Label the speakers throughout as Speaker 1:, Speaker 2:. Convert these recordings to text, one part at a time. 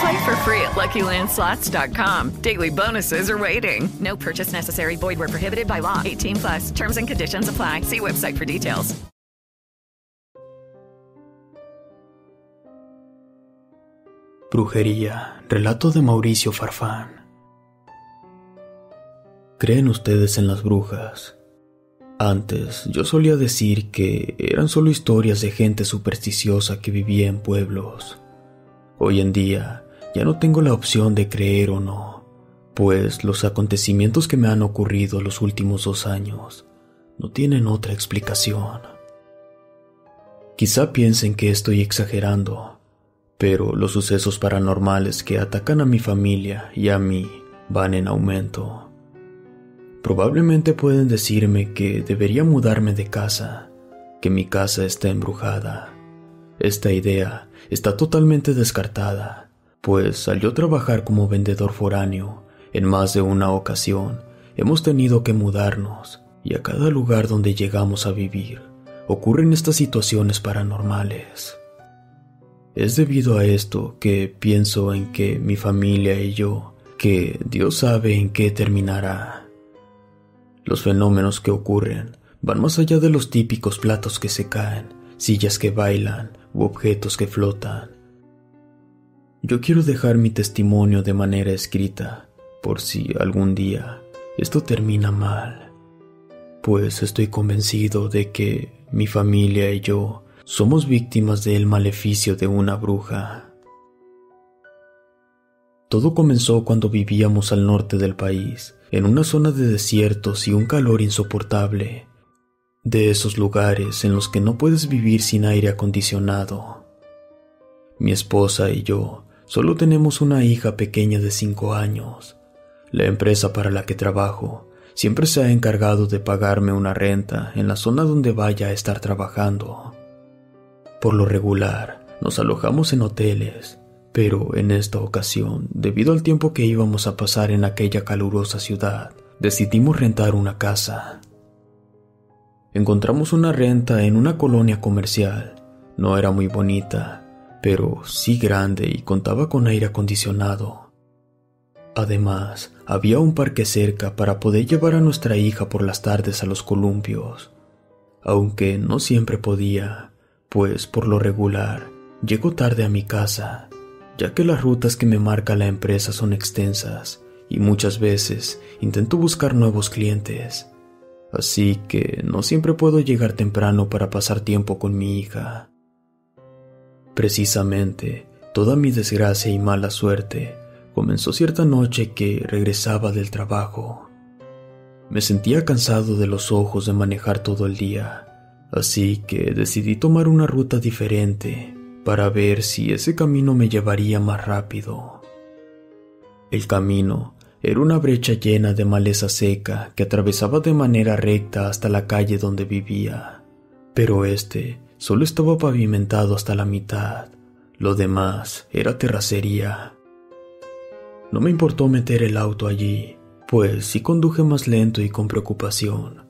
Speaker 1: Play for free at LuckyLandSlots.com. Daily bonuses are waiting. No purchase necessary. Void were prohibited by law. 18 plus. Terms and conditions apply. See website for details.
Speaker 2: Brujería. Relato de Mauricio Farfán. ¿Creen ustedes en las brujas? Antes yo solía decir que eran solo historias de gente supersticiosa que vivía en pueblos. Hoy en día ya no tengo la opción de creer o no, pues los acontecimientos que me han ocurrido los últimos dos años no tienen otra explicación. Quizá piensen que estoy exagerando, pero los sucesos paranormales que atacan a mi familia y a mí van en aumento. Probablemente pueden decirme que debería mudarme de casa, que mi casa está embrujada. Esta idea está totalmente descartada, pues al yo trabajar como vendedor foráneo, en más de una ocasión hemos tenido que mudarnos y a cada lugar donde llegamos a vivir ocurren estas situaciones paranormales. Es debido a esto que pienso en que mi familia y yo, que Dios sabe en qué terminará. Los fenómenos que ocurren van más allá de los típicos platos que se caen, sillas que bailan objetos que flotan. Yo quiero dejar mi testimonio de manera escrita, por si algún día esto termina mal, pues estoy convencido de que mi familia y yo somos víctimas del maleficio de una bruja. Todo comenzó cuando vivíamos al norte del país, en una zona de desiertos y un calor insoportable, de esos lugares en los que no puedes vivir sin aire acondicionado. Mi esposa y yo solo tenemos una hija pequeña de cinco años. La empresa para la que trabajo siempre se ha encargado de pagarme una renta en la zona donde vaya a estar trabajando. Por lo regular, nos alojamos en hoteles, pero en esta ocasión, debido al tiempo que íbamos a pasar en aquella calurosa ciudad, decidimos rentar una casa. Encontramos una renta en una colonia comercial. No era muy bonita, pero sí grande y contaba con aire acondicionado. Además, había un parque cerca para poder llevar a nuestra hija por las tardes a los columpios, aunque no siempre podía, pues por lo regular llego tarde a mi casa ya que las rutas que me marca la empresa son extensas y muchas veces intento buscar nuevos clientes. Así que no siempre puedo llegar temprano para pasar tiempo con mi hija. Precisamente, toda mi desgracia y mala suerte comenzó cierta noche que regresaba del trabajo. Me sentía cansado de los ojos de manejar todo el día, así que decidí tomar una ruta diferente para ver si ese camino me llevaría más rápido. El camino era una brecha llena de maleza seca que atravesaba de manera recta hasta la calle donde vivía, pero este solo estaba pavimentado hasta la mitad, lo demás era terracería. No me importó meter el auto allí, pues sí conduje más lento y con preocupación.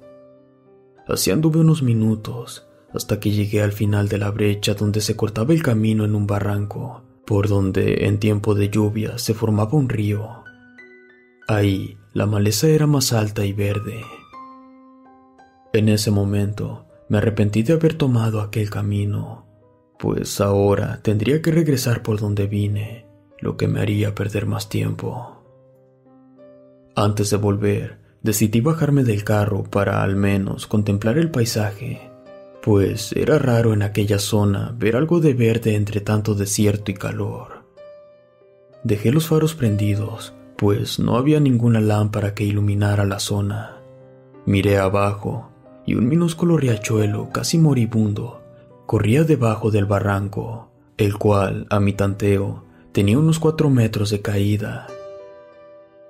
Speaker 2: Así anduve unos minutos, hasta que llegué al final de la brecha donde se cortaba el camino en un barranco, por donde en tiempo de lluvia se formaba un río. Ahí la maleza era más alta y verde. En ese momento me arrepentí de haber tomado aquel camino, pues ahora tendría que regresar por donde vine, lo que me haría perder más tiempo. Antes de volver, decidí bajarme del carro para al menos contemplar el paisaje pues era raro en aquella zona ver algo de verde entre tanto desierto y calor. Dejé los faros prendidos, pues no había ninguna lámpara que iluminara la zona. Miré abajo y un minúsculo riachuelo casi moribundo corría debajo del barranco, el cual, a mi tanteo, tenía unos cuatro metros de caída.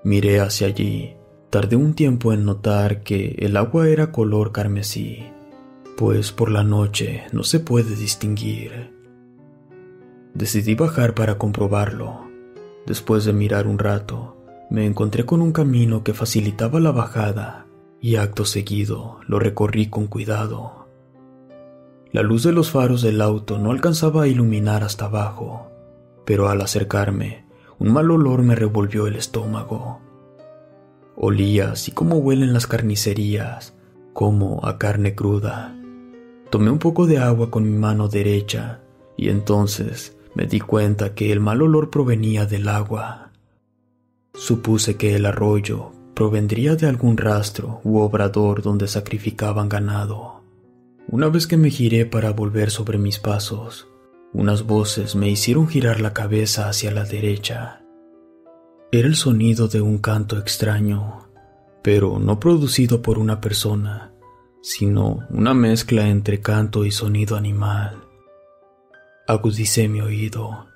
Speaker 2: Miré hacia allí. Tardé un tiempo en notar que el agua era color carmesí, pues por la noche no se puede distinguir. Decidí bajar para comprobarlo. Después de mirar un rato, me encontré con un camino que facilitaba la bajada y acto seguido lo recorrí con cuidado. La luz de los faros del auto no alcanzaba a iluminar hasta abajo, pero al acercarme, un mal olor me revolvió el estómago. Olía así como huelen las carnicerías, como a carne cruda. Tomé un poco de agua con mi mano derecha y entonces me di cuenta que el mal olor provenía del agua. Supuse que el arroyo provendría de algún rastro u obrador donde sacrificaban ganado. Una vez que me giré para volver sobre mis pasos, unas voces me hicieron girar la cabeza hacia la derecha. Era el sonido de un canto extraño, pero no producido por una persona, sino una mezcla entre canto y sonido animal. Agudicé mi oído.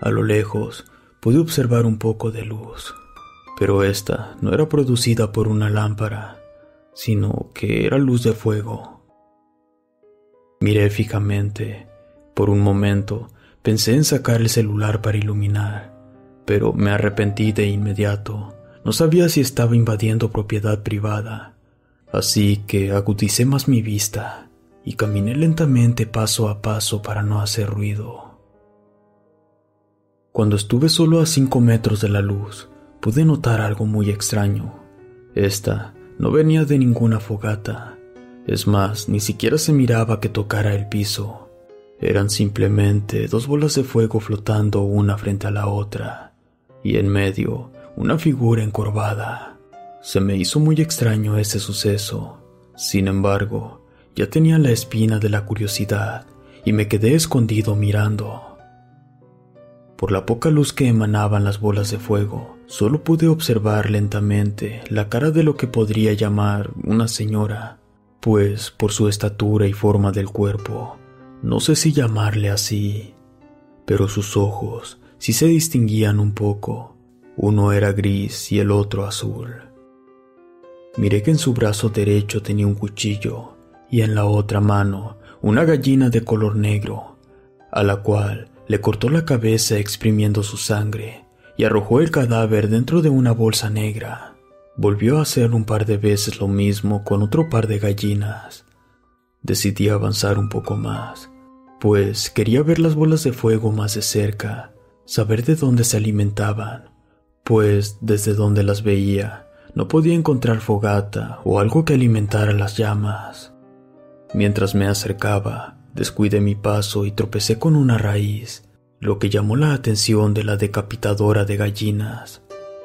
Speaker 2: A lo lejos pude observar un poco de luz pero esta no era producida por una lámpara, sino que era luz de fuego. Miré fijamente. Por un momento pensé en sacar el celular para iluminar, pero me arrepentí de inmediato. No sabía si estaba invadiendo propiedad privada, así que agudicé más mi vista y caminé lentamente paso a paso para no hacer ruido. Cuando estuve solo a cinco metros de la luz, pude notar algo muy extraño. Esta no venía de ninguna fogata. Es más, ni siquiera se miraba que tocara el piso. Eran simplemente dos bolas de fuego flotando una frente a la otra, y en medio una figura encorvada. Se me hizo muy extraño ese suceso. Sin embargo, ya tenía la espina de la curiosidad y me quedé escondido mirando. Por la poca luz que emanaban las bolas de fuego, solo pude observar lentamente la cara de lo que podría llamar una señora, pues por su estatura y forma del cuerpo, no sé si llamarle así, pero sus ojos sí se distinguían un poco, uno era gris y el otro azul. Miré que en su brazo derecho tenía un cuchillo y en la otra mano una gallina de color negro, a la cual le cortó la cabeza exprimiendo su sangre y arrojó el cadáver dentro de una bolsa negra. Volvió a hacer un par de veces lo mismo con otro par de gallinas. Decidí avanzar un poco más, pues quería ver las bolas de fuego más de cerca, saber de dónde se alimentaban, pues desde donde las veía no podía encontrar fogata o algo que alimentara las llamas. Mientras me acercaba, Descuidé mi paso y tropecé con una raíz, lo que llamó la atención de la decapitadora de gallinas.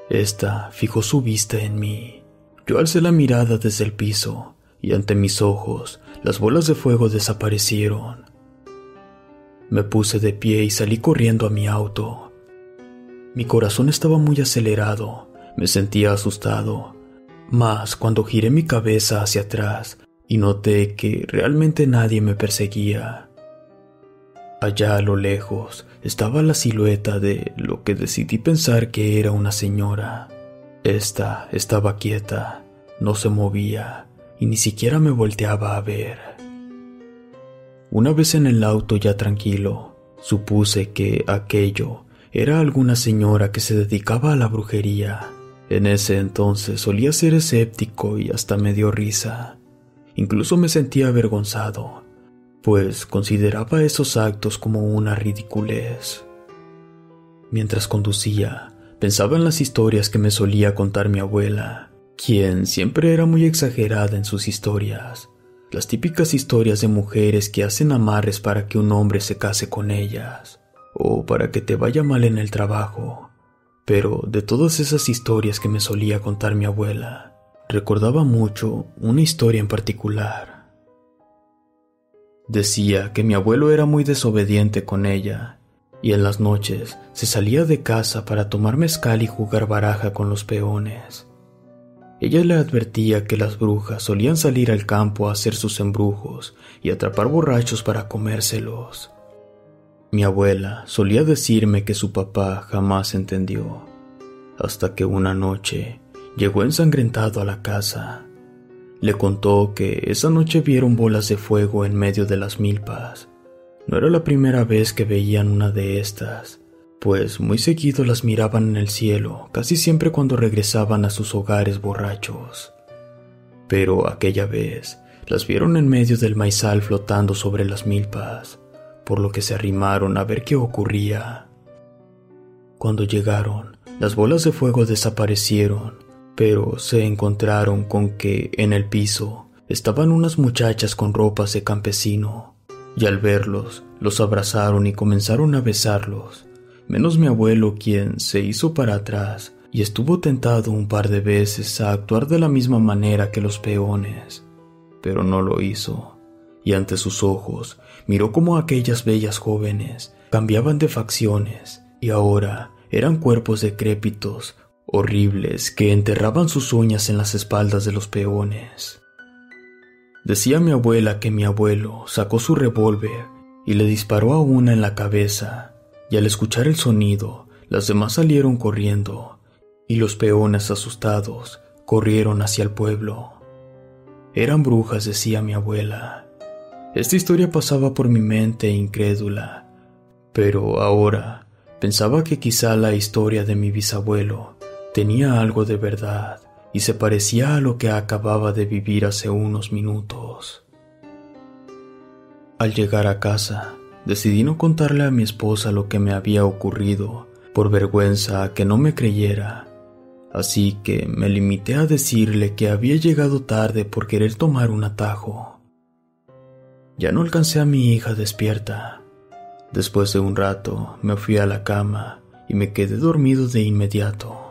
Speaker 2: Esta fijó su vista en mí. Yo alcé la mirada desde el piso y ante mis ojos las bolas de fuego desaparecieron. Me puse de pie y salí corriendo a mi auto. Mi corazón estaba muy acelerado, me sentía asustado, mas cuando giré mi cabeza hacia atrás y noté que realmente nadie me perseguía. Allá a lo lejos estaba la silueta de lo que decidí pensar que era una señora. Esta estaba quieta, no se movía y ni siquiera me volteaba a ver. Una vez en el auto ya tranquilo, supuse que aquello era alguna señora que se dedicaba a la brujería. En ese entonces solía ser escéptico y hasta me dio risa. Incluso me sentía avergonzado, pues consideraba esos actos como una ridiculez. Mientras conducía, pensaba en las historias que me solía contar mi abuela, quien siempre era muy exagerada en sus historias, las típicas historias de mujeres que hacen amarres para que un hombre se case con ellas, o para que te vaya mal en el trabajo. Pero de todas esas historias que me solía contar mi abuela, recordaba mucho una historia en particular. Decía que mi abuelo era muy desobediente con ella y en las noches se salía de casa para tomar mezcal y jugar baraja con los peones. Ella le advertía que las brujas solían salir al campo a hacer sus embrujos y atrapar borrachos para comérselos. Mi abuela solía decirme que su papá jamás entendió, hasta que una noche llegó ensangrentado a la casa. Le contó que esa noche vieron bolas de fuego en medio de las milpas. No era la primera vez que veían una de estas, pues muy seguido las miraban en el cielo, casi siempre cuando regresaban a sus hogares borrachos. Pero aquella vez las vieron en medio del maizal flotando sobre las milpas por lo que se arrimaron a ver qué ocurría. Cuando llegaron, las bolas de fuego desaparecieron, pero se encontraron con que en el piso estaban unas muchachas con ropas de campesino, y al verlos, los abrazaron y comenzaron a besarlos, menos mi abuelo quien se hizo para atrás y estuvo tentado un par de veces a actuar de la misma manera que los peones, pero no lo hizo y ante sus ojos miró cómo aquellas bellas jóvenes cambiaban de facciones y ahora eran cuerpos decrépitos, horribles, que enterraban sus uñas en las espaldas de los peones. Decía mi abuela que mi abuelo sacó su revólver y le disparó a una en la cabeza, y al escuchar el sonido, las demás salieron corriendo, y los peones asustados corrieron hacia el pueblo. Eran brujas, decía mi abuela, esta historia pasaba por mi mente incrédula, pero ahora pensaba que quizá la historia de mi bisabuelo tenía algo de verdad y se parecía a lo que acababa de vivir hace unos minutos. Al llegar a casa, decidí no contarle a mi esposa lo que me había ocurrido, por vergüenza a que no me creyera. Así que me limité a decirle que había llegado tarde por querer tomar un atajo. Ya no alcancé a mi hija despierta. Después de un rato me fui a la cama y me quedé dormido de inmediato.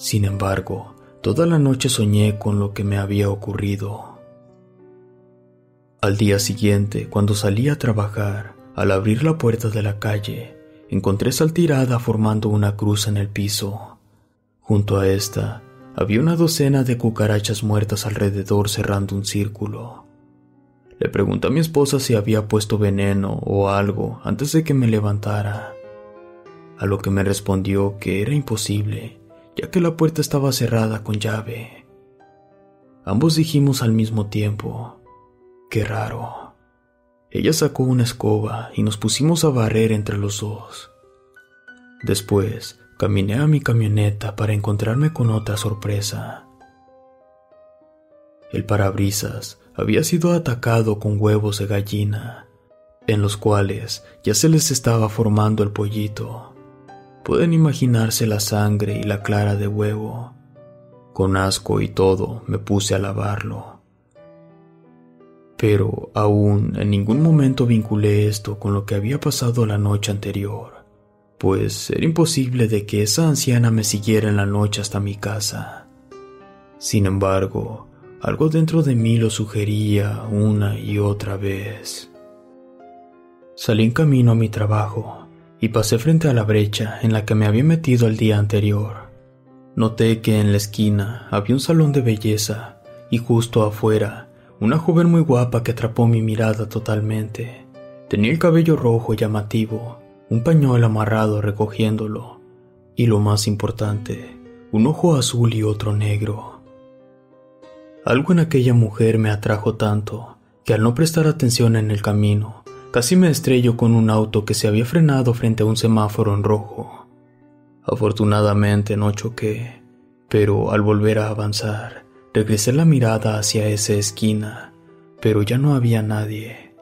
Speaker 2: Sin embargo, toda la noche soñé con lo que me había ocurrido. Al día siguiente, cuando salí a trabajar, al abrir la puerta de la calle, encontré saltirada formando una cruz en el piso. Junto a esta, había una docena de cucarachas muertas alrededor cerrando un círculo. Le pregunté a mi esposa si había puesto veneno o algo antes de que me levantara, a lo que me respondió que era imposible, ya que la puerta estaba cerrada con llave. Ambos dijimos al mismo tiempo, qué raro. Ella sacó una escoba y nos pusimos a barrer entre los dos. Después, caminé a mi camioneta para encontrarme con otra sorpresa. El parabrisas había sido atacado con huevos de gallina, en los cuales ya se les estaba formando el pollito. Pueden imaginarse la sangre y la clara de huevo. Con asco y todo me puse a lavarlo. Pero aún en ningún momento vinculé esto con lo que había pasado la noche anterior, pues era imposible de que esa anciana me siguiera en la noche hasta mi casa. Sin embargo, algo dentro de mí lo sugería una y otra vez. Salí en camino a mi trabajo y pasé frente a la brecha en la que me había metido el día anterior. Noté que en la esquina había un salón de belleza y justo afuera una joven muy guapa que atrapó mi mirada totalmente. Tenía el cabello rojo llamativo, un pañuelo amarrado recogiéndolo y lo más importante, un ojo azul y otro negro. Algo en aquella mujer me atrajo tanto que al no prestar atención en el camino, casi me estrello con un auto que se había frenado frente a un semáforo en rojo. Afortunadamente no choqué, pero al volver a avanzar, regresé la mirada hacia esa esquina, pero ya no había nadie.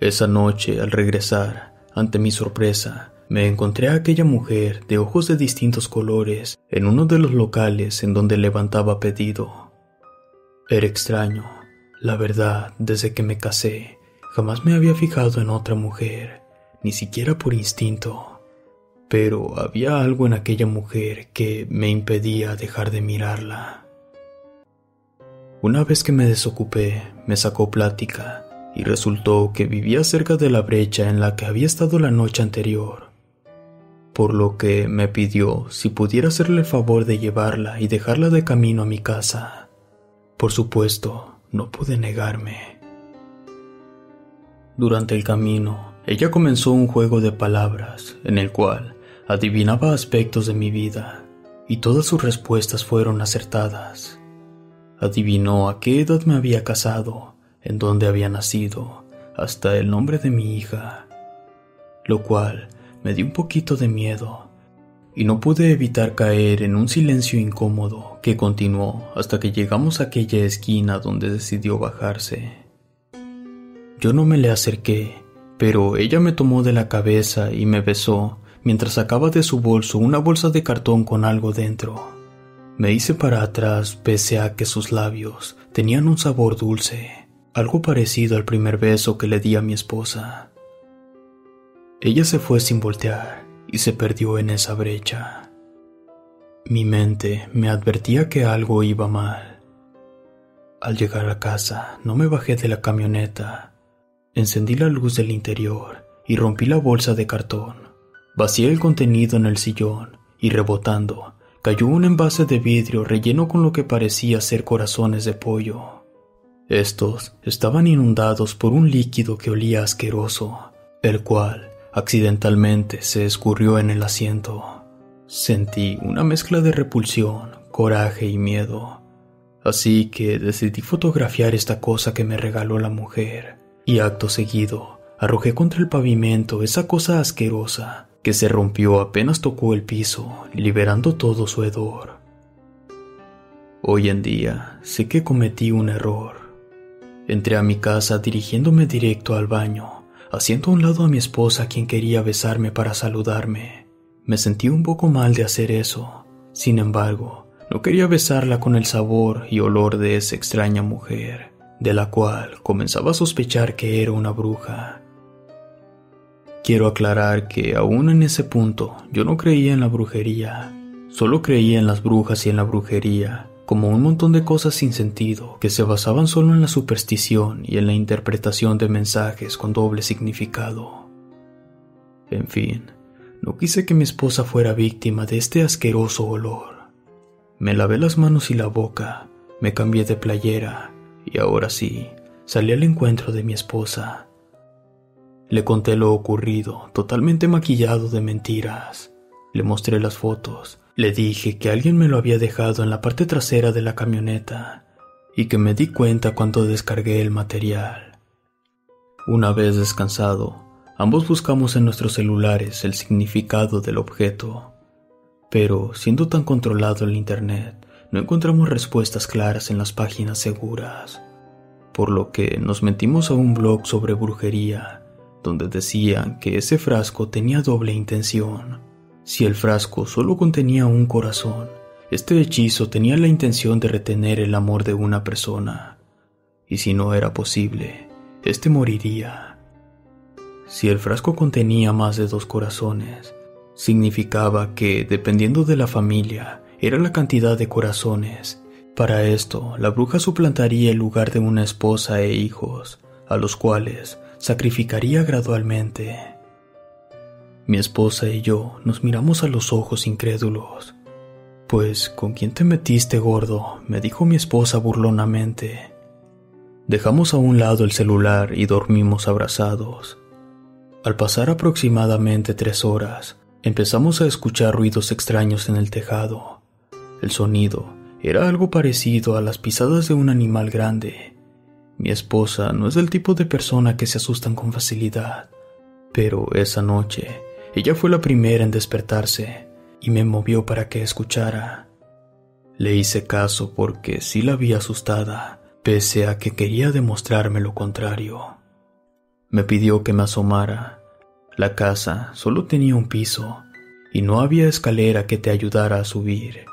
Speaker 2: Esa noche, al regresar, ante mi sorpresa, me encontré a aquella mujer de ojos de distintos colores en uno de los locales en donde levantaba pedido. Era extraño. La verdad, desde que me casé, jamás me había fijado en otra mujer, ni siquiera por instinto. Pero había algo en aquella mujer que me impedía dejar de mirarla. Una vez que me desocupé, me sacó plática y resultó que vivía cerca de la brecha en la que había estado la noche anterior, por lo que me pidió si pudiera hacerle el favor de llevarla y dejarla de camino a mi casa. Por supuesto, no pude negarme. Durante el camino, ella comenzó un juego de palabras en el cual adivinaba aspectos de mi vida y todas sus respuestas fueron acertadas. Adivinó a qué edad me había casado, en dónde había nacido, hasta el nombre de mi hija, lo cual me dio un poquito de miedo y no pude evitar caer en un silencio incómodo que continuó hasta que llegamos a aquella esquina donde decidió bajarse. Yo no me le acerqué, pero ella me tomó de la cabeza y me besó mientras sacaba de su bolso una bolsa de cartón con algo dentro. Me hice para atrás pese a que sus labios tenían un sabor dulce, algo parecido al primer beso que le di a mi esposa. Ella se fue sin voltear y se perdió en esa brecha. Mi mente me advertía que algo iba mal. Al llegar a casa no me bajé de la camioneta, encendí la luz del interior y rompí la bolsa de cartón. Vacié el contenido en el sillón y rebotando cayó un envase de vidrio relleno con lo que parecía ser corazones de pollo. Estos estaban inundados por un líquido que olía asqueroso, el cual accidentalmente se escurrió en el asiento. Sentí una mezcla de repulsión, coraje y miedo. Así que decidí fotografiar esta cosa que me regaló la mujer, y acto seguido arrojé contra el pavimento esa cosa asquerosa que se rompió apenas tocó el piso, liberando todo su hedor. Hoy en día sé que cometí un error. Entré a mi casa dirigiéndome directo al baño, haciendo a un lado a mi esposa quien quería besarme para saludarme. Me sentí un poco mal de hacer eso. Sin embargo, no quería besarla con el sabor y olor de esa extraña mujer, de la cual comenzaba a sospechar que era una bruja. Quiero aclarar que aún en ese punto yo no creía en la brujería, solo creía en las brujas y en la brujería, como un montón de cosas sin sentido que se basaban solo en la superstición y en la interpretación de mensajes con doble significado. En fin, no quise que mi esposa fuera víctima de este asqueroso olor. Me lavé las manos y la boca, me cambié de playera y ahora sí, salí al encuentro de mi esposa le conté lo ocurrido, totalmente maquillado de mentiras. Le mostré las fotos. Le dije que alguien me lo había dejado en la parte trasera de la camioneta y que me di cuenta cuando descargué el material. Una vez descansado, ambos buscamos en nuestros celulares el significado del objeto, pero siendo tan controlado el Internet, no encontramos respuestas claras en las páginas seguras, por lo que nos metimos a un blog sobre brujería donde decían que ese frasco tenía doble intención. Si el frasco solo contenía un corazón, este hechizo tenía la intención de retener el amor de una persona, y si no era posible, éste moriría. Si el frasco contenía más de dos corazones, significaba que, dependiendo de la familia, era la cantidad de corazones. Para esto, la bruja suplantaría el lugar de una esposa e hijos, a los cuales sacrificaría gradualmente. Mi esposa y yo nos miramos a los ojos incrédulos. Pues, ¿con quién te metiste, gordo? me dijo mi esposa burlonamente. Dejamos a un lado el celular y dormimos abrazados. Al pasar aproximadamente tres horas, empezamos a escuchar ruidos extraños en el tejado. El sonido era algo parecido a las pisadas de un animal grande, mi esposa no es del tipo de persona que se asustan con facilidad, pero esa noche ella fue la primera en despertarse y me movió para que escuchara. Le hice caso porque sí la vi asustada, pese a que quería demostrarme lo contrario. Me pidió que me asomara. La casa solo tenía un piso y no había escalera que te ayudara a subir.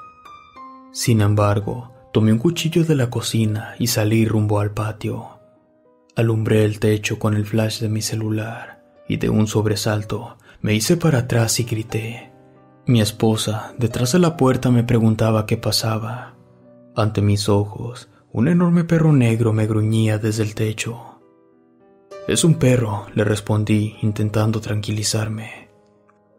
Speaker 2: Sin embargo, Tomé un cuchillo de la cocina y salí rumbo al patio. Alumbré el techo con el flash de mi celular y de un sobresalto me hice para atrás y grité. Mi esposa, detrás de la puerta, me preguntaba qué pasaba. Ante mis ojos, un enorme perro negro me gruñía desde el techo. Es un perro, le respondí, intentando tranquilizarme.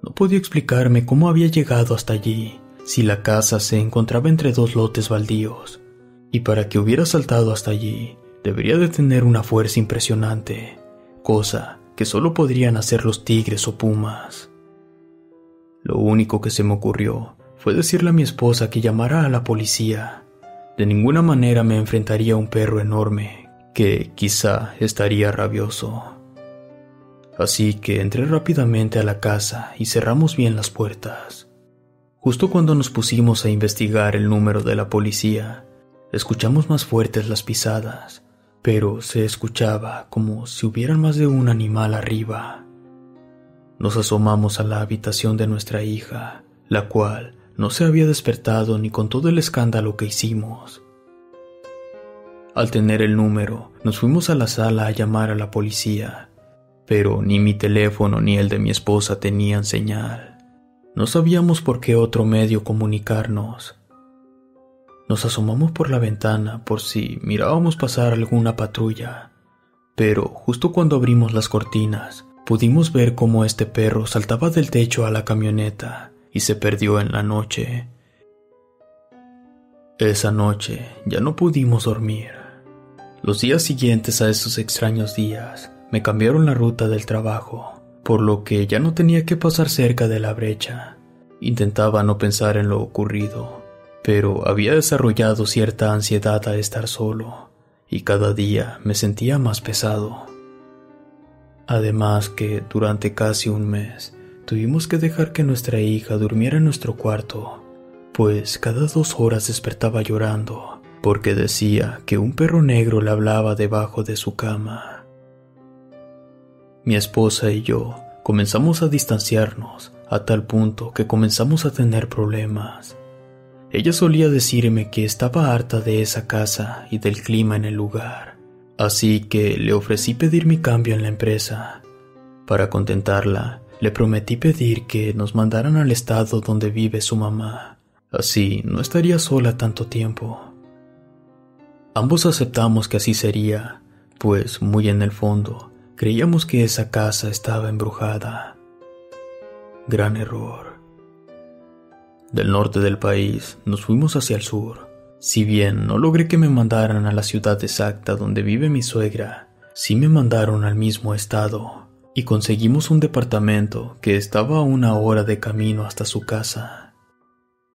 Speaker 2: No podía explicarme cómo había llegado hasta allí, si la casa se encontraba entre dos lotes baldíos, y para que hubiera saltado hasta allí, debería de tener una fuerza impresionante, cosa que solo podrían hacer los tigres o pumas. Lo único que se me ocurrió fue decirle a mi esposa que llamara a la policía. De ninguna manera me enfrentaría a un perro enorme que quizá estaría rabioso. Así que entré rápidamente a la casa y cerramos bien las puertas. Justo cuando nos pusimos a investigar el número de la policía, escuchamos más fuertes las pisadas, pero se escuchaba como si hubieran más de un animal arriba. Nos asomamos a la habitación de nuestra hija, la cual no se había despertado ni con todo el escándalo que hicimos. Al tener el número, nos fuimos a la sala a llamar a la policía, pero ni mi teléfono ni el de mi esposa tenían señal. No sabíamos por qué otro medio comunicarnos. Nos asomamos por la ventana por si mirábamos pasar alguna patrulla, pero justo cuando abrimos las cortinas, pudimos ver cómo este perro saltaba del techo a la camioneta y se perdió en la noche. Esa noche ya no pudimos dormir. Los días siguientes a esos extraños días me cambiaron la ruta del trabajo, por lo que ya no tenía que pasar cerca de la brecha. Intentaba no pensar en lo ocurrido, pero había desarrollado cierta ansiedad a estar solo, y cada día me sentía más pesado. Además que durante casi un mes tuvimos que dejar que nuestra hija durmiera en nuestro cuarto, pues cada dos horas despertaba llorando porque decía que un perro negro le hablaba debajo de su cama. Mi esposa y yo comenzamos a distanciarnos a tal punto que comenzamos a tener problemas. Ella solía decirme que estaba harta de esa casa y del clima en el lugar, así que le ofrecí pedir mi cambio en la empresa. Para contentarla, le prometí pedir que nos mandaran al estado donde vive su mamá. Así no estaría sola tanto tiempo. Ambos aceptamos que así sería, pues muy en el fondo creíamos que esa casa estaba embrujada. Gran error. Del norte del país nos fuimos hacia el sur. Si bien no logré que me mandaran a la ciudad exacta donde vive mi suegra, sí me mandaron al mismo estado y conseguimos un departamento que estaba a una hora de camino hasta su casa.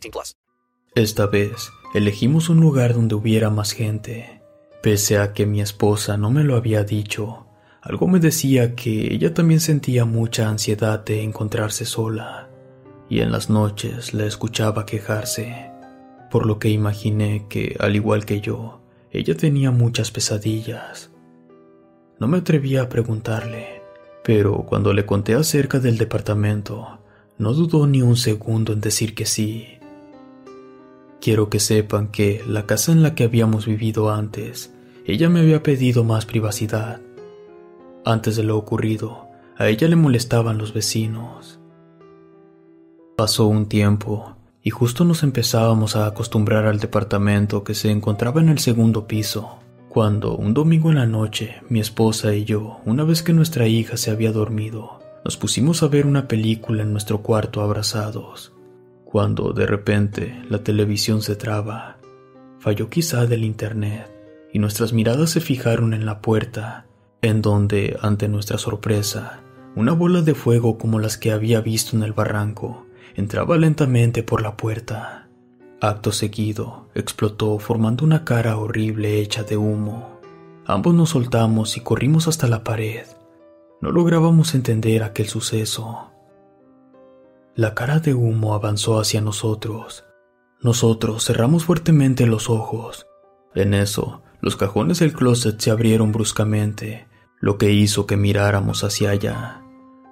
Speaker 2: 18 plus. Esta vez elegimos un lugar donde hubiera más gente. Pese a que mi esposa no me lo había dicho, algo me decía que ella también sentía mucha ansiedad de encontrarse sola, y en las noches la escuchaba quejarse, por lo que imaginé que, al igual que yo, ella tenía muchas pesadillas. No me atrevía a preguntarle, pero cuando le conté acerca del departamento, no dudó ni un segundo en decir que sí. Quiero que sepan que la casa en la que habíamos vivido antes, ella me había pedido más privacidad. Antes de lo ocurrido, a ella le molestaban los vecinos. Pasó un tiempo y justo nos empezábamos a acostumbrar al departamento que se encontraba en el segundo piso, cuando un domingo en la noche mi esposa y yo, una vez que nuestra hija se había dormido, nos pusimos a ver una película en nuestro cuarto abrazados, cuando de repente la televisión se traba, falló quizá del internet y nuestras miradas se fijaron en la puerta, en donde, ante nuestra sorpresa, una bola de fuego como las que había visto en el barranco entraba lentamente por la puerta. Acto seguido, explotó formando una cara horrible hecha de humo. Ambos nos soltamos y corrimos hasta la pared. No lográbamos entender aquel suceso. La cara de humo avanzó hacia nosotros. Nosotros cerramos fuertemente los ojos. En eso, los cajones del closet se abrieron bruscamente, lo que hizo que miráramos hacia allá.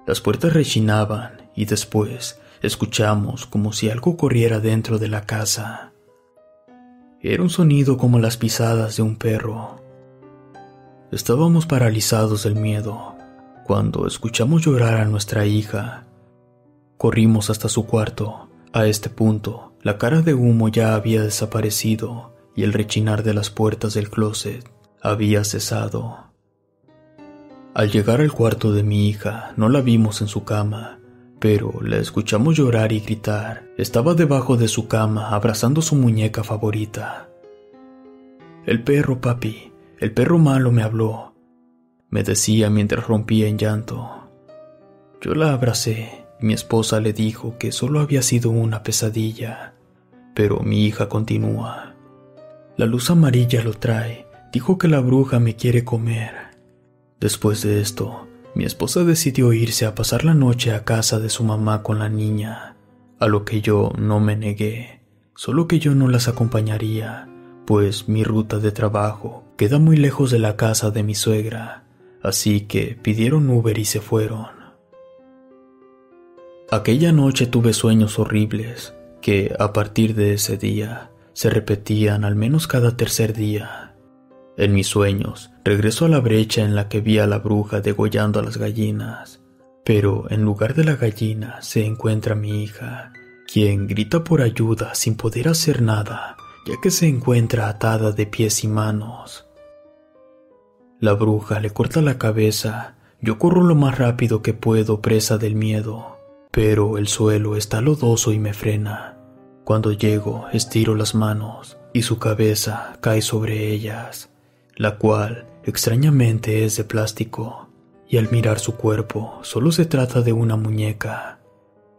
Speaker 2: Las puertas rechinaban y después escuchamos como si algo corriera dentro de la casa. Era un sonido como las pisadas de un perro. Estábamos paralizados del miedo cuando escuchamos llorar a nuestra hija. Corrimos hasta su cuarto. A este punto, la cara de humo ya había desaparecido y el rechinar de las puertas del closet había cesado. Al llegar al cuarto de mi hija, no la vimos en su cama, pero la escuchamos llorar y gritar. Estaba debajo de su cama abrazando su muñeca favorita. El perro, papi, el perro malo me habló, me decía mientras rompía en llanto. Yo la abracé mi esposa le dijo que solo había sido una pesadilla, pero mi hija continúa. La luz amarilla lo trae, dijo que la bruja me quiere comer. Después de esto, mi esposa decidió irse a pasar la noche a casa de su mamá con la niña, a lo que yo no me negué, solo que yo no las acompañaría, pues mi ruta de trabajo queda muy lejos de la casa de mi suegra así que pidieron Uber y se fueron. Aquella noche tuve sueños horribles que, a partir de ese día, se repetían al menos cada tercer día. En mis sueños, regreso a la brecha en la que vi a la bruja degollando a las gallinas, pero en lugar de la gallina se encuentra mi hija, quien grita por ayuda sin poder hacer nada, ya que se encuentra atada de pies y manos. La bruja le corta la cabeza. Yo corro lo más rápido que puedo presa del miedo, pero el suelo está lodoso y me frena. Cuando llego, estiro las manos y su cabeza cae sobre ellas, la cual extrañamente es de plástico, y al mirar su cuerpo solo se trata de una muñeca.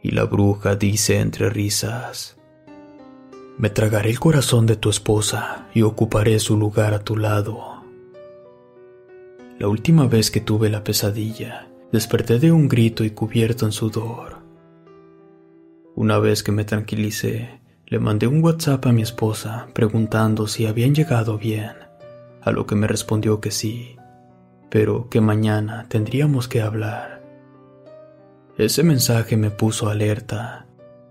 Speaker 2: Y la bruja dice entre risas, Me tragaré el corazón de tu esposa y ocuparé su lugar a tu lado. La última vez que tuve la pesadilla, desperté de un grito y cubierto en sudor. Una vez que me tranquilicé, le mandé un WhatsApp a mi esposa preguntando si habían llegado bien, a lo que me respondió que sí, pero que mañana tendríamos que hablar. Ese mensaje me puso alerta,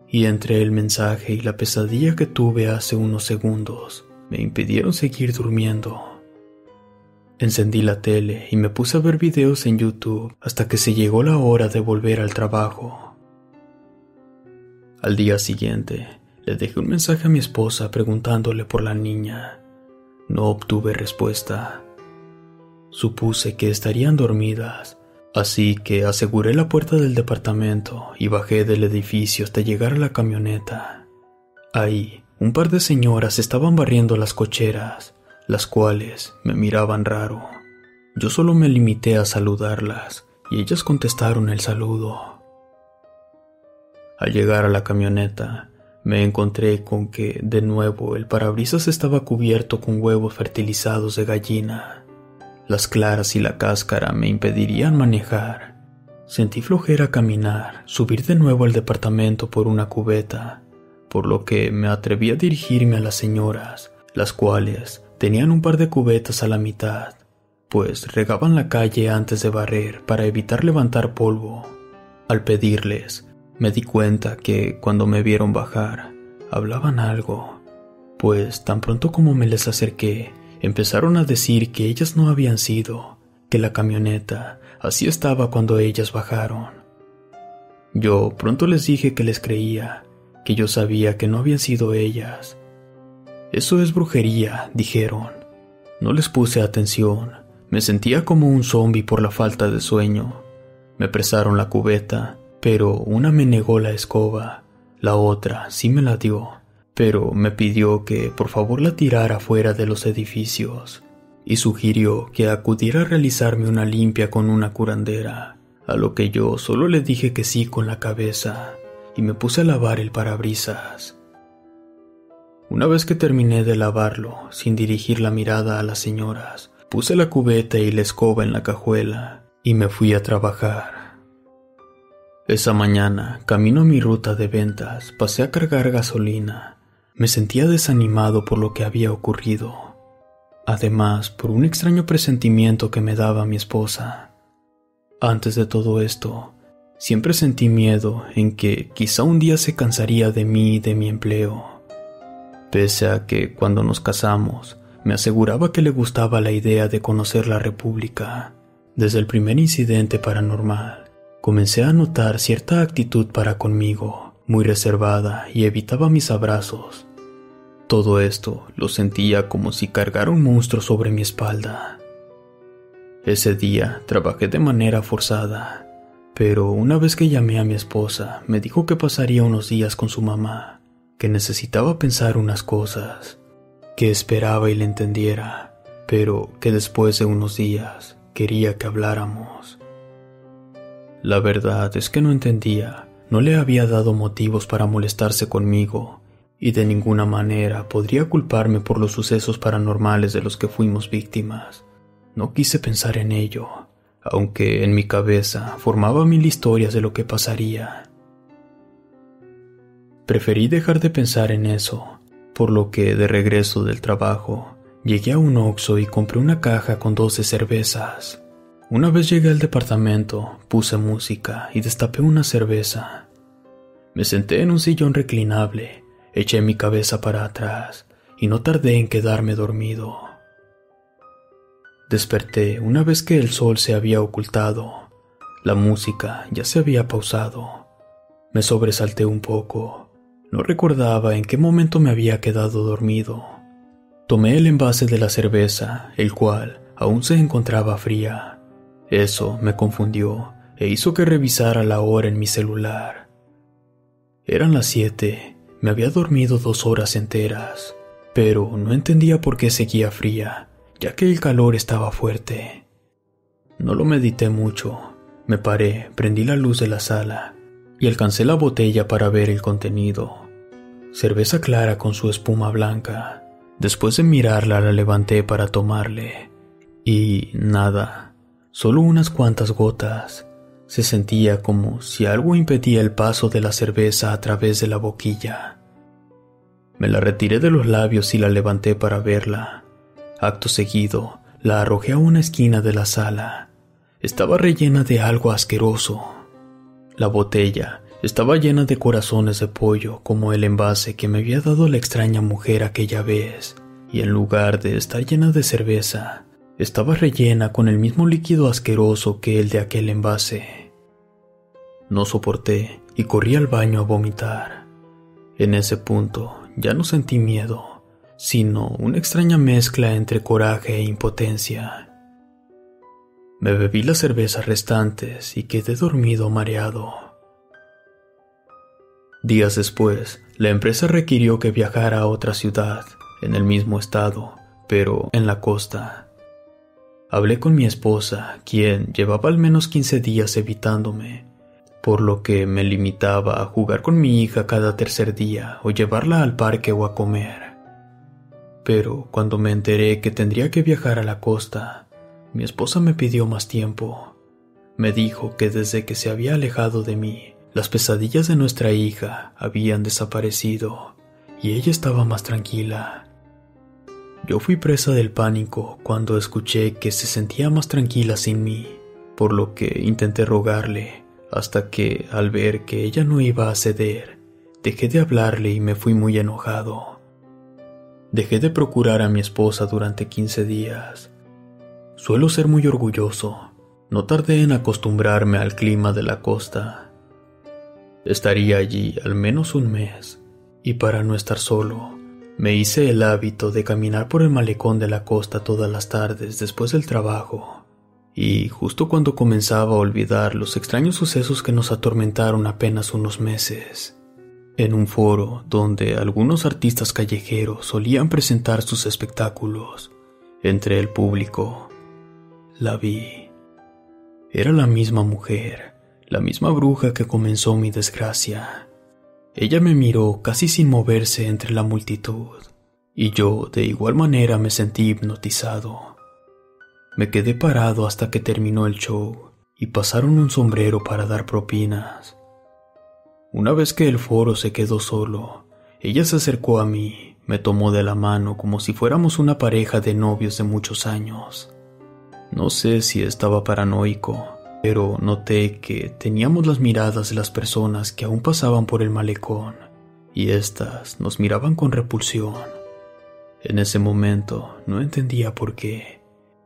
Speaker 2: y entre el mensaje y la pesadilla que tuve hace unos segundos, me impidieron seguir durmiendo. Encendí la tele y me puse a ver videos en YouTube hasta que se llegó la hora de volver al trabajo. Al día siguiente, le dejé un mensaje a mi esposa preguntándole por la niña. No obtuve respuesta. Supuse que estarían dormidas, así que aseguré la puerta del departamento y bajé del edificio hasta llegar a la camioneta. Ahí, un par de señoras estaban barriendo las cocheras las cuales me miraban raro. Yo solo me limité a saludarlas y ellas contestaron el saludo. Al llegar a la camioneta, me encontré con que, de nuevo, el parabrisas estaba cubierto con huevos fertilizados de gallina. Las claras y la cáscara me impedirían manejar. Sentí flojera caminar, subir de nuevo al departamento por una cubeta, por lo que me atreví a dirigirme a las señoras, las cuales Tenían un par de cubetas a la mitad, pues regaban la calle antes de barrer para evitar levantar polvo. Al pedirles, me di cuenta que cuando me vieron bajar, hablaban algo, pues tan pronto como me les acerqué, empezaron a decir que ellas no habían sido, que la camioneta así estaba cuando ellas bajaron. Yo pronto les dije que les creía, que yo sabía que no habían sido ellas, eso es brujería, dijeron. No les puse atención. Me sentía como un zombi por la falta de sueño. Me presaron la cubeta, pero una me negó la escoba. La otra sí me la dio, pero me pidió que por favor la tirara fuera de los edificios y sugirió que acudiera a realizarme una limpia con una curandera, a lo que yo solo le dije que sí con la cabeza y me puse a lavar el parabrisas. Una vez que terminé de lavarlo, sin dirigir la mirada a las señoras, puse la cubeta y la escoba en la cajuela y me fui a trabajar. Esa mañana, camino a mi ruta de ventas, pasé a cargar gasolina. Me sentía desanimado por lo que había ocurrido. Además, por un extraño presentimiento que me daba mi esposa. Antes de todo esto, siempre sentí miedo en que quizá un día se cansaría de mí y de mi empleo. Pese a que cuando nos casamos, me aseguraba que le gustaba la idea de conocer la República. Desde el primer incidente paranormal, comencé a notar cierta actitud para conmigo, muy reservada, y evitaba mis abrazos. Todo esto lo sentía como si cargara un monstruo sobre mi espalda. Ese día trabajé de manera forzada, pero una vez que llamé a mi esposa, me dijo que pasaría unos días con su mamá, que necesitaba pensar unas cosas, que esperaba y le entendiera, pero que después de unos días quería que habláramos. La verdad es que no entendía, no le había dado motivos para molestarse conmigo, y de ninguna manera podría culparme por los sucesos paranormales de los que fuimos víctimas. No quise pensar en ello, aunque en mi cabeza formaba mil historias de lo que pasaría. Preferí dejar de pensar en eso, por lo que de regreso del trabajo llegué a un Oxxo y compré una caja con doce cervezas. Una vez llegué al departamento, puse música y destapé una cerveza. Me senté en un sillón reclinable Eché mi cabeza para atrás y no tardé en quedarme dormido. Desperté una vez que el sol se había ocultado. La música ya se había pausado. Me sobresalté un poco. No recordaba en qué momento me había quedado dormido. Tomé el envase de la cerveza, el cual aún se encontraba fría. Eso me confundió e hizo que revisara la hora en mi celular. Eran las siete me había dormido dos horas enteras, pero no entendía por qué seguía fría, ya que el calor estaba fuerte. No lo medité mucho. Me paré, prendí la luz de la sala y alcancé la botella para ver el contenido. Cerveza clara con su espuma blanca. Después de mirarla la levanté para tomarle. Y nada, solo unas cuantas gotas. Se sentía como si algo impedía el paso de la cerveza a través de la boquilla. Me la retiré de los labios y la levanté para verla. Acto seguido, la arrojé a una esquina de la sala. Estaba rellena de algo asqueroso. La botella estaba llena de corazones de pollo como el envase que me había dado la extraña mujer aquella vez, y en lugar de estar llena de cerveza, estaba rellena con el mismo líquido asqueroso que el de aquel envase. No soporté y corrí al baño a vomitar. En ese punto ya no sentí miedo, sino una extraña mezcla entre coraje e impotencia. Me bebí las cervezas restantes y quedé dormido mareado. Días después, la empresa requirió que viajara a otra ciudad, en el mismo estado, pero en la costa. Hablé con mi esposa, quien llevaba al menos 15 días evitándome, por lo que me limitaba a jugar con mi hija cada tercer día o llevarla al parque o a comer. Pero cuando me enteré que tendría que viajar a la costa, mi esposa me pidió más tiempo. Me dijo que desde que se había alejado de mí, las pesadillas de nuestra hija habían desaparecido y ella estaba más tranquila. Yo fui presa del pánico cuando escuché que se sentía más tranquila sin mí, por lo que intenté rogarle, hasta que, al ver que ella no iba a ceder, dejé de hablarle y me fui muy enojado. Dejé de procurar a mi esposa durante 15 días. Suelo ser muy orgulloso. No tardé en acostumbrarme al clima de la costa. Estaría allí al menos un mes, y para no estar solo, me hice el hábito de caminar por el malecón de la costa todas las tardes después del trabajo, y justo cuando comenzaba a olvidar los extraños sucesos que nos atormentaron apenas unos meses, en un foro donde algunos artistas callejeros solían presentar sus espectáculos, entre el público, la vi. Era la misma mujer, la misma bruja que comenzó mi desgracia. Ella me miró casi sin moverse entre la multitud, y yo de igual manera me sentí hipnotizado. Me quedé parado hasta que terminó el show y pasaron un sombrero para dar propinas. Una vez que el foro se quedó solo, ella se acercó a mí, Me tomó de la mano como si fuéramos una pareja de novios de muchos años. No sé si estaba paranoico, pero noté que teníamos las miradas de las personas que aún pasaban por el malecón, y éstas nos miraban con repulsión. En ese momento no entendía por qué,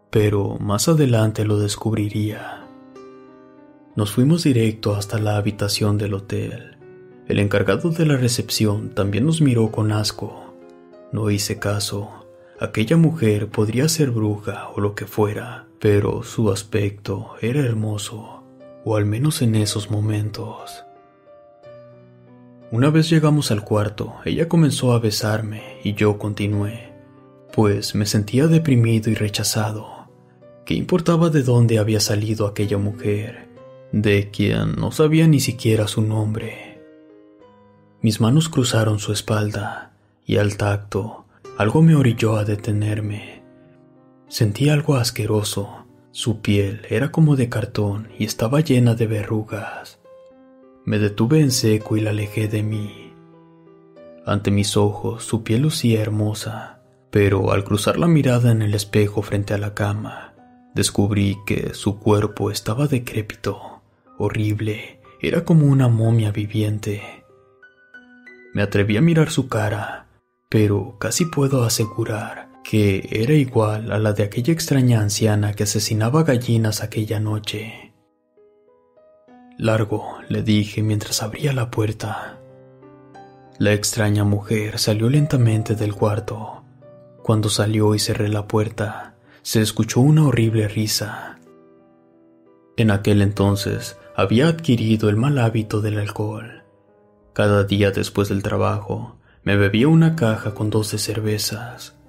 Speaker 2: pero más adelante lo descubriría. Nos fuimos directo hasta la habitación del hotel. El encargado de la recepción también nos miró con asco. No hice caso. Aquella mujer podría ser bruja o lo que fuera, pero su aspecto era hermoso, o al menos en esos momentos. Una vez llegamos al cuarto, ella comenzó a besarme y yo continué, pues me sentía deprimido y rechazado. ¿Qué importaba de dónde había salido aquella mujer, de quien no sabía ni siquiera su nombre? Mis manos cruzaron su espalda y al tacto algo me orilló a detenerme. Sentí algo asqueroso. Su piel era como de cartón y estaba llena de verrugas. Me detuve en seco y la alejé de mí. Ante mis ojos su piel lucía hermosa, pero al cruzar la mirada en el espejo frente a la cama, descubrí que su cuerpo estaba decrépito, horrible, era como una momia viviente. Me atreví a mirar su cara, pero casi puedo asegurar que era igual a la de aquella extraña anciana que asesinaba gallinas aquella noche. Largo, le dije mientras abría la puerta. La extraña mujer salió lentamente del cuarto. Cuando salió y cerré la puerta, se escuchó una horrible risa. En aquel entonces había adquirido el mal hábito del alcohol. Cada día después del trabajo, me bebía una caja con doce cervezas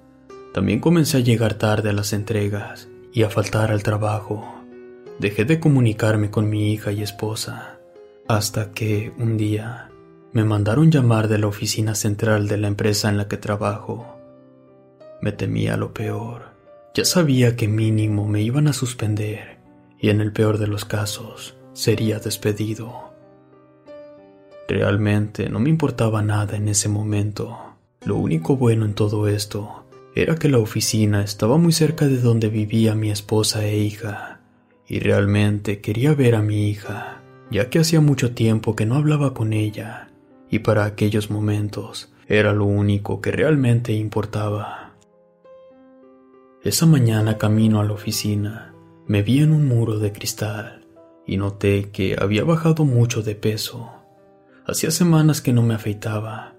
Speaker 2: también comencé a llegar tarde a las entregas y a faltar al trabajo. Dejé de comunicarme con mi hija y esposa, hasta que un día me mandaron llamar de la oficina central de la empresa en la que trabajo. Me temía lo peor. Ya sabía que mínimo me iban a suspender y en el peor de los casos sería despedido. Realmente no me importaba nada en ese momento. Lo único bueno en todo esto era que la oficina estaba muy cerca de donde vivía mi esposa e hija, y realmente quería ver a mi hija, ya que hacía mucho tiempo que no hablaba con ella, y para aquellos momentos era lo único que realmente importaba. Esa mañana camino a la oficina, me vi en un muro de cristal y noté que había bajado mucho de peso. Hacía semanas que no me afeitaba.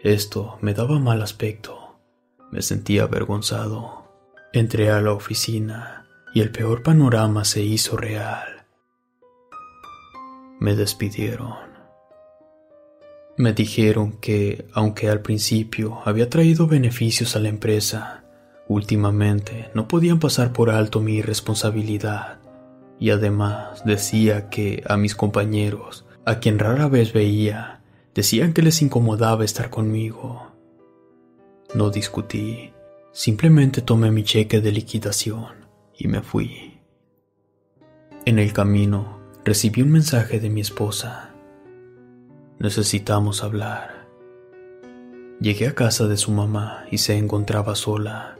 Speaker 2: Esto me daba mal aspecto. Me sentía avergonzado. Entré a la oficina y el peor panorama se hizo real. Me despidieron. Me dijeron que, aunque al principio había traído beneficios a la empresa, últimamente no podían pasar por alto mi irresponsabilidad. Y además decía que a mis compañeros, a quien rara vez veía, decían que les incomodaba estar conmigo no discutí, simplemente tomé mi cheque de liquidación y me fui. En el camino recibí un mensaje de mi esposa. Necesitamos hablar. Llegué a casa de su mamá y se encontraba sola.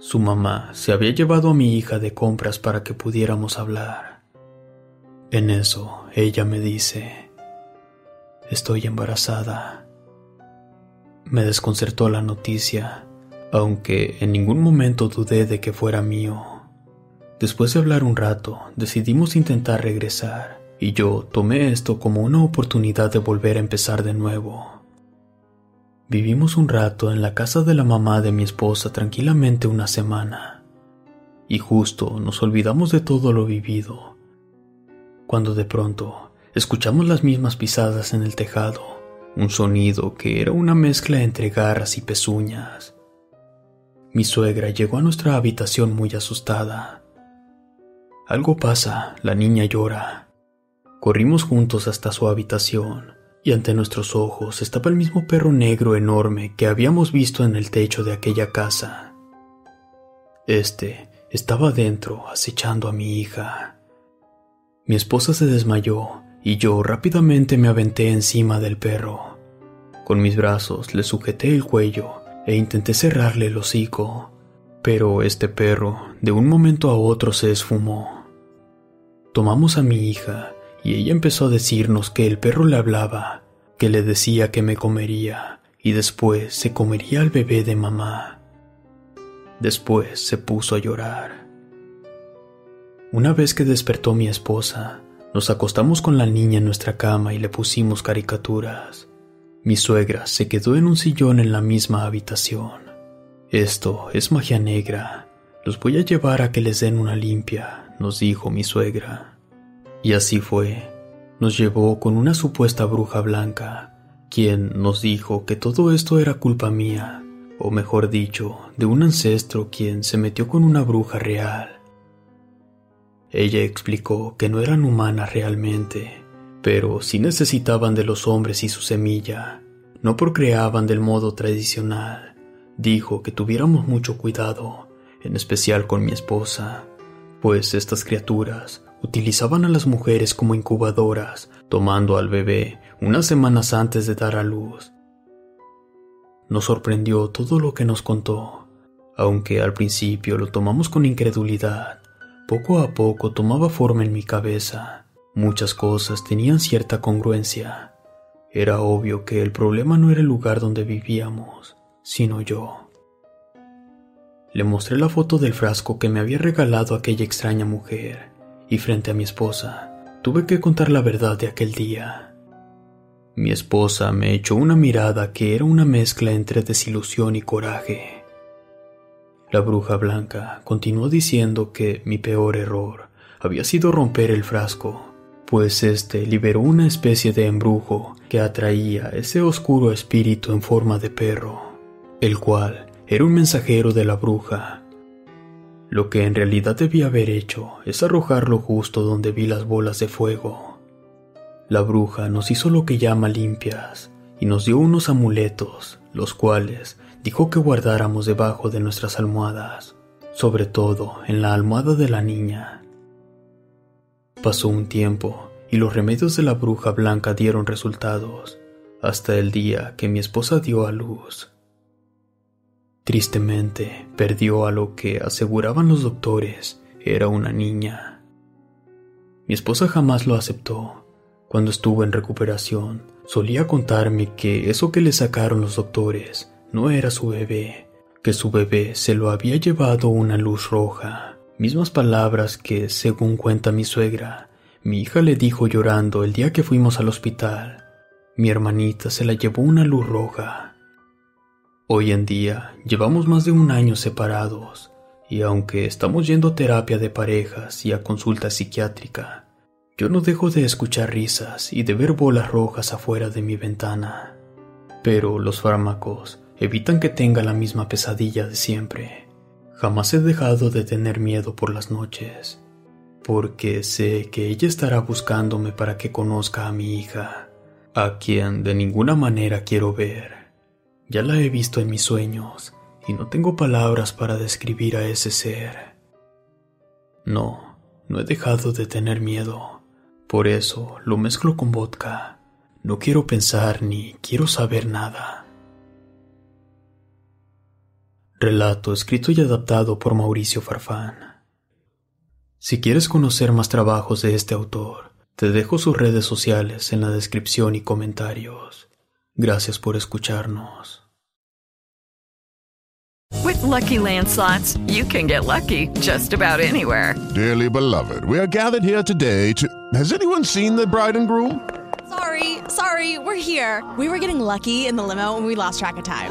Speaker 2: Su mamá se había llevado a mi hija de compras para que pudiéramos hablar. En eso ella me dice, estoy embarazada. Me desconcertó la noticia, aunque en ningún momento dudé de que fuera mío. Después de hablar un rato, decidimos intentar regresar, y yo tomé esto como una oportunidad de volver a empezar de nuevo. Vivimos un rato en la casa de la mamá de mi esposa tranquilamente una semana, y justo nos olvidamos de todo lo vivido, cuando de pronto escuchamos las mismas pisadas en el tejado un sonido que era una mezcla entre garras y pezuñas. Mi suegra llegó a nuestra habitación muy asustada. Algo pasa, la niña llora. Corrimos juntos hasta su habitación y ante nuestros ojos estaba el mismo perro negro enorme que habíamos visto en el techo de aquella casa. Este estaba dentro acechando a mi hija. Mi esposa se desmayó y yo rápidamente me aventé encima del perro. Con mis brazos le sujeté el cuello e intenté cerrarle el hocico, pero este perro de un momento a otro se esfumó. Tomamos a mi hija y ella empezó a decirnos que el perro le hablaba, que le decía que me comería y después se comería al bebé de mamá. Después se puso a llorar. Una vez que despertó mi esposa, nos acostamos con la niña en nuestra cama y le pusimos caricaturas. Mi suegra se quedó en un sillón en la misma habitación. Esto es magia negra. Los voy a llevar a que les den una limpia, nos dijo mi suegra. Y así fue. Nos llevó con una supuesta bruja blanca, quien nos dijo que todo esto era culpa mía, o mejor dicho, de un ancestro quien se metió con una bruja real. Ella explicó que no eran humanas realmente, pero sí necesitaban de los hombres y su semilla, no procreaban del modo tradicional. Dijo que tuviéramos mucho cuidado, en especial con mi esposa, pues estas criaturas utilizaban a las mujeres como incubadoras, tomando al bebé unas semanas antes de dar a luz. Nos sorprendió todo lo que nos contó, aunque al principio lo tomamos con incredulidad. Poco a poco tomaba forma en mi cabeza Muchas cosas tenían cierta congruencia. Era obvio que el problema no era el lugar donde vivíamos, sino yo. Le mostré la foto del frasco que me había regalado aquella extraña mujer, y frente a mi esposa, tuve que contar la verdad de aquel día. Mi esposa me echó una mirada que era una mezcla entre desilusión y coraje. La bruja blanca continuó diciendo que mi peor error había sido romper el frasco pues éste liberó una especie de embrujo que atraía ese oscuro espíritu en forma de perro, el cual era un mensajero de la bruja. Lo que en realidad debía haber hecho es arrojarlo justo donde vi las bolas de fuego. La bruja nos hizo lo que llama limpias y nos dio unos amuletos, los cuales dijo que guardáramos debajo de nuestras almohadas, sobre todo en la almohada de la niña. Pasó un tiempo y los remedios de la bruja blanca dieron resultados, hasta el día que mi esposa dio a luz. Tristemente, perdió a lo que aseguraban los doctores era una niña. Mi esposa jamás lo aceptó. Cuando estuvo en recuperación, solía contarme que eso que le sacaron los doctores no era su bebé, que su bebé se lo había llevado una luz roja. Mismas palabras que, según cuenta mi suegra, mi hija le dijo llorando el día que fuimos al hospital. Mi hermanita se la llevó una luz roja. Hoy en día llevamos más de un año separados y aunque estamos yendo a terapia de parejas y a consulta psiquiátrica, yo no dejo de escuchar risas y de ver bolas rojas afuera de mi ventana. Pero los fármacos evitan que tenga la misma pesadilla de siempre. Jamás he dejado de tener miedo por las noches, porque sé que ella estará buscándome para que conozca a mi hija, a quien de ninguna manera quiero ver. Ya la he visto en mis sueños y no tengo palabras para describir a ese ser. No, no he dejado de tener miedo, por eso lo mezclo con vodka. No quiero pensar ni quiero saber nada. Relato escrito y adaptado por Mauricio Farfán. Si quieres conocer más trabajos de este autor, te dejo sus redes sociales en la descripción y comentarios. Gracias por escucharnos.
Speaker 1: With lucky landslots, you can get lucky just about anywhere.
Speaker 3: Dearly beloved, we are gathered here today to. Has anyone seen the bride and groom?
Speaker 4: Sorry, sorry, we're here. We were getting lucky in the limo and we lost track of time.